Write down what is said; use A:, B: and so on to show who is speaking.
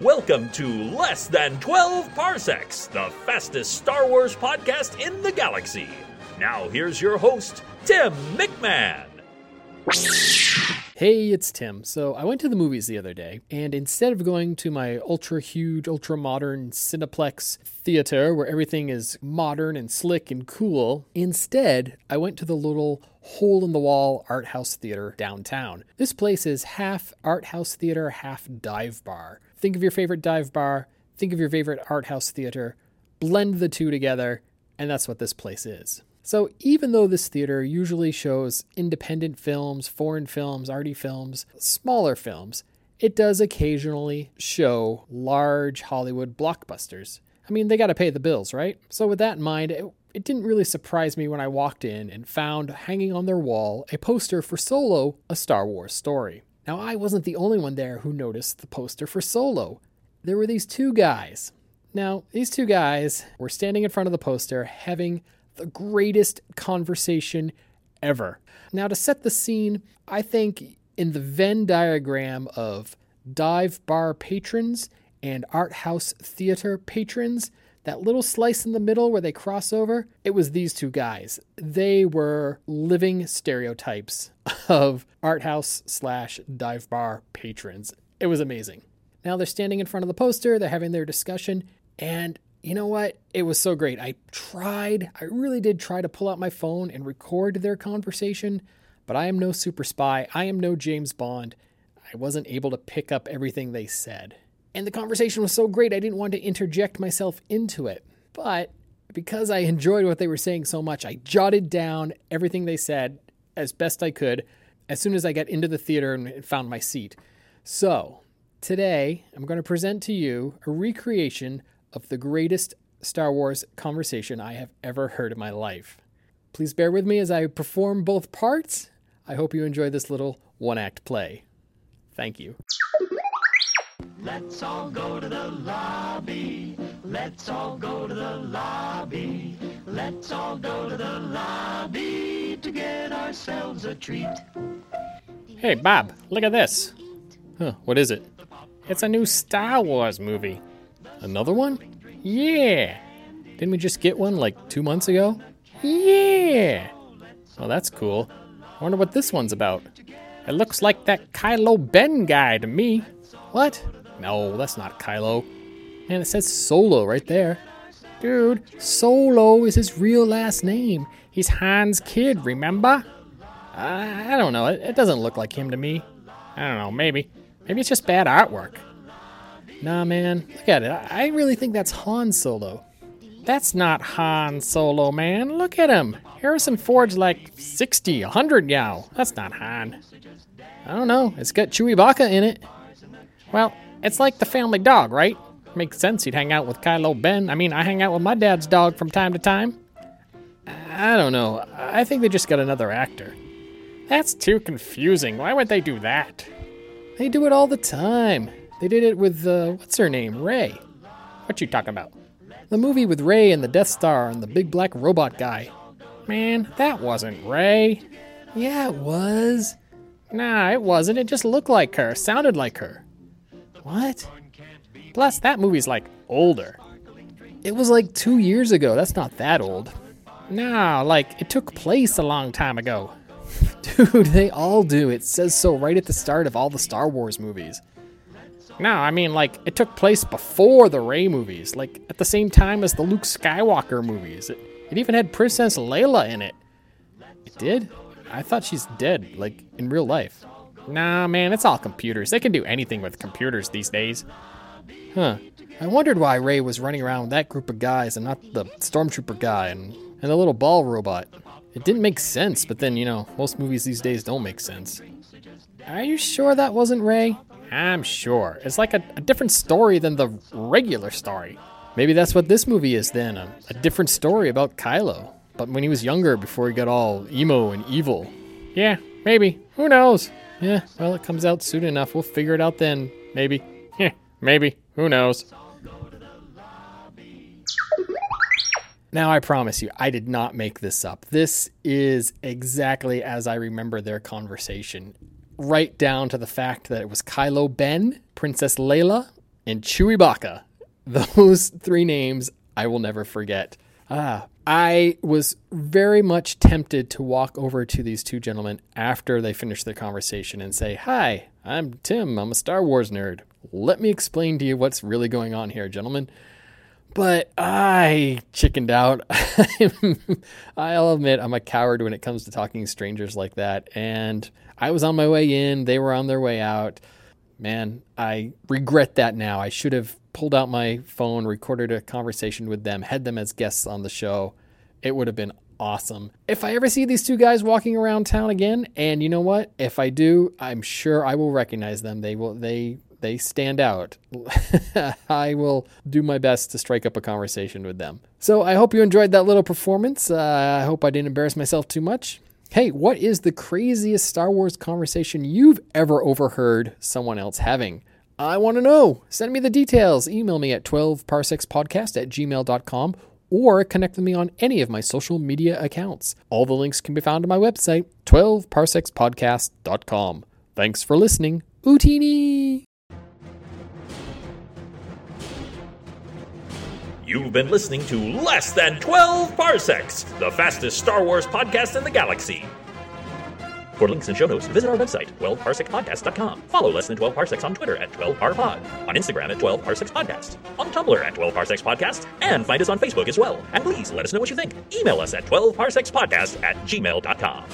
A: Welcome to Less Than 12 Parsecs, the fastest Star Wars podcast in the galaxy. Now, here's your host, Tim McMahon.
B: Hey, it's Tim. So I went to the movies the other day, and instead of going to my ultra huge, ultra modern Cineplex theater where everything is modern and slick and cool, instead I went to the little hole in the wall art house theater downtown. This place is half art house theater, half dive bar. Think of your favorite dive bar, think of your favorite art house theater, blend the two together, and that's what this place is. So, even though this theater usually shows independent films, foreign films, arty films, smaller films, it does occasionally show large Hollywood blockbusters. I mean, they got to pay the bills, right? So, with that in mind, it, it didn't really surprise me when I walked in and found hanging on their wall a poster for Solo, a Star Wars story. Now, I wasn't the only one there who noticed the poster for Solo. There were these two guys. Now, these two guys were standing in front of the poster having the greatest conversation ever. Now, to set the scene, I think in the Venn diagram of dive bar patrons and art house theater patrons, that little slice in the middle where they cross over, it was these two guys. They were living stereotypes of art house slash dive bar patrons. It was amazing. Now they're standing in front of the poster, they're having their discussion, and you know what? It was so great. I tried, I really did try to pull out my phone and record their conversation, but I am no super spy. I am no James Bond. I wasn't able to pick up everything they said. And the conversation was so great, I didn't want to interject myself into it. But because I enjoyed what they were saying so much, I jotted down everything they said as best I could as soon as I got into the theater and found my seat. So, today I'm going to present to you a recreation of the greatest Star Wars conversation I have ever heard in my life. Please bear with me as I perform both parts. I hope you enjoy this little one act play. Thank you.
C: Let's all go to the lobby. Let's all go to the lobby. Let's all go to the lobby to get ourselves a treat.
B: Hey, Bob, look at this. Huh, what is it? It's a new Star Wars movie. Another one? Yeah. Didn't we just get one like two months ago? Yeah. Well, that's cool. I wonder what this one's about. It looks like that Kylo Ben guy to me. What? No, that's not Kylo. Man, it says Solo right there. Dude, Solo is his real last name. He's Han's kid, remember? I, I don't know. It, it doesn't look like him to me. I don't know. Maybe. Maybe it's just bad artwork. Nah, man. Look at it. I, really think that's Han Solo. That's not Han Solo, man. Look at him. Harrison Ford's like 60, 100 now. That's not Han. I don't know. It's got Chewbacca in it. Well, it's like the family dog, right? Makes sense he'd hang out with Kylo Ben. I mean, I hang out with my dad's dog from time to time. I don't know. I think they just got another actor. That's too confusing. Why would they do that? They do it all the time. They did it with, uh, what's her name? Rey. What you talking about? The movie with Rey and the Death Star and the big black robot guy. Man, that wasn't Rey. Yeah, it was. Nah, it wasn't. It just looked like her, sounded like her. What? Plus, that movie's like older. It was like two years ago. That's not that old. Nah, like it took place a long time ago. Dude, they all do. It says so right at the start of all the Star Wars movies. No, I mean, like, it took place before the Rey movies, like, at the same time as the Luke Skywalker movies. It, it even had Princess Leia in it. It did? I thought she's dead, like, in real life. Nah, man, it's all computers. They can do anything with computers these days. Huh. I wondered why Rey was running around with that group of guys and not the stormtrooper guy and, and the little ball robot. It didn't make sense, but then, you know, most movies these days don't make sense. Are you sure that wasn't Rey? I'm sure. It's like a, a, different story than the regular story. Maybe that's what this movie is then a, a, different story about Kylo, but when he was younger before he got all emo and evil. Yeah, maybe. Who knows? Yeah, well, it comes out soon enough. We'll figure it out then. Maybe. Yeah, maybe. Who knows? Now, I promise you, I did not make this up. This is exactly as I remember their conversation right down to the fact that it was Kylo Ben, Princess Leia, and Chewbacca. Those three names I will never forget. Ah, I was very much tempted to walk over to these two gentlemen after they finished their conversation and say, Hi, I'm Tim. I'm a Star Wars nerd. Let me explain to you what's really going on here, gentlemen. But I chickened out. I'll admit I'm a coward when it comes to talking to strangers like that. And I was on my way in, they were on their way out. Man, I regret that now. I should have pulled out my phone, recorded a conversation with them, had them as guests on the show. It would have been awesome. If I ever see these two guys walking around town again, and you know what? If I do, I'm sure I will recognize them. They will they they stand out. I will do my best to strike up a conversation with them. So I hope you enjoyed that little performance. Uh, I hope I didn't embarrass myself too much. Hey, what is the craziest Star Wars conversation you've ever overheard someone else having? I want to know. Send me the details. Email me at 12parsecspodcast at gmail.com or connect with me on any of my social media accounts. All the links can be found on my website, 12parsecspodcast.com. Thanks for listening. Utini!
A: You've been listening to Less Than 12 Parsecs, the fastest Star Wars podcast in the galaxy. For links and show notes, visit our website, 12parsecpodcast.com. Follow Less Than 12 Parsecs on Twitter at 12parpod, on Instagram at 12 Parsecs Podcast, on Tumblr at 12 Parsecs Podcast, and find us on Facebook as well. And please let us know what you think. Email us at 12parsecspodcast at gmail.com.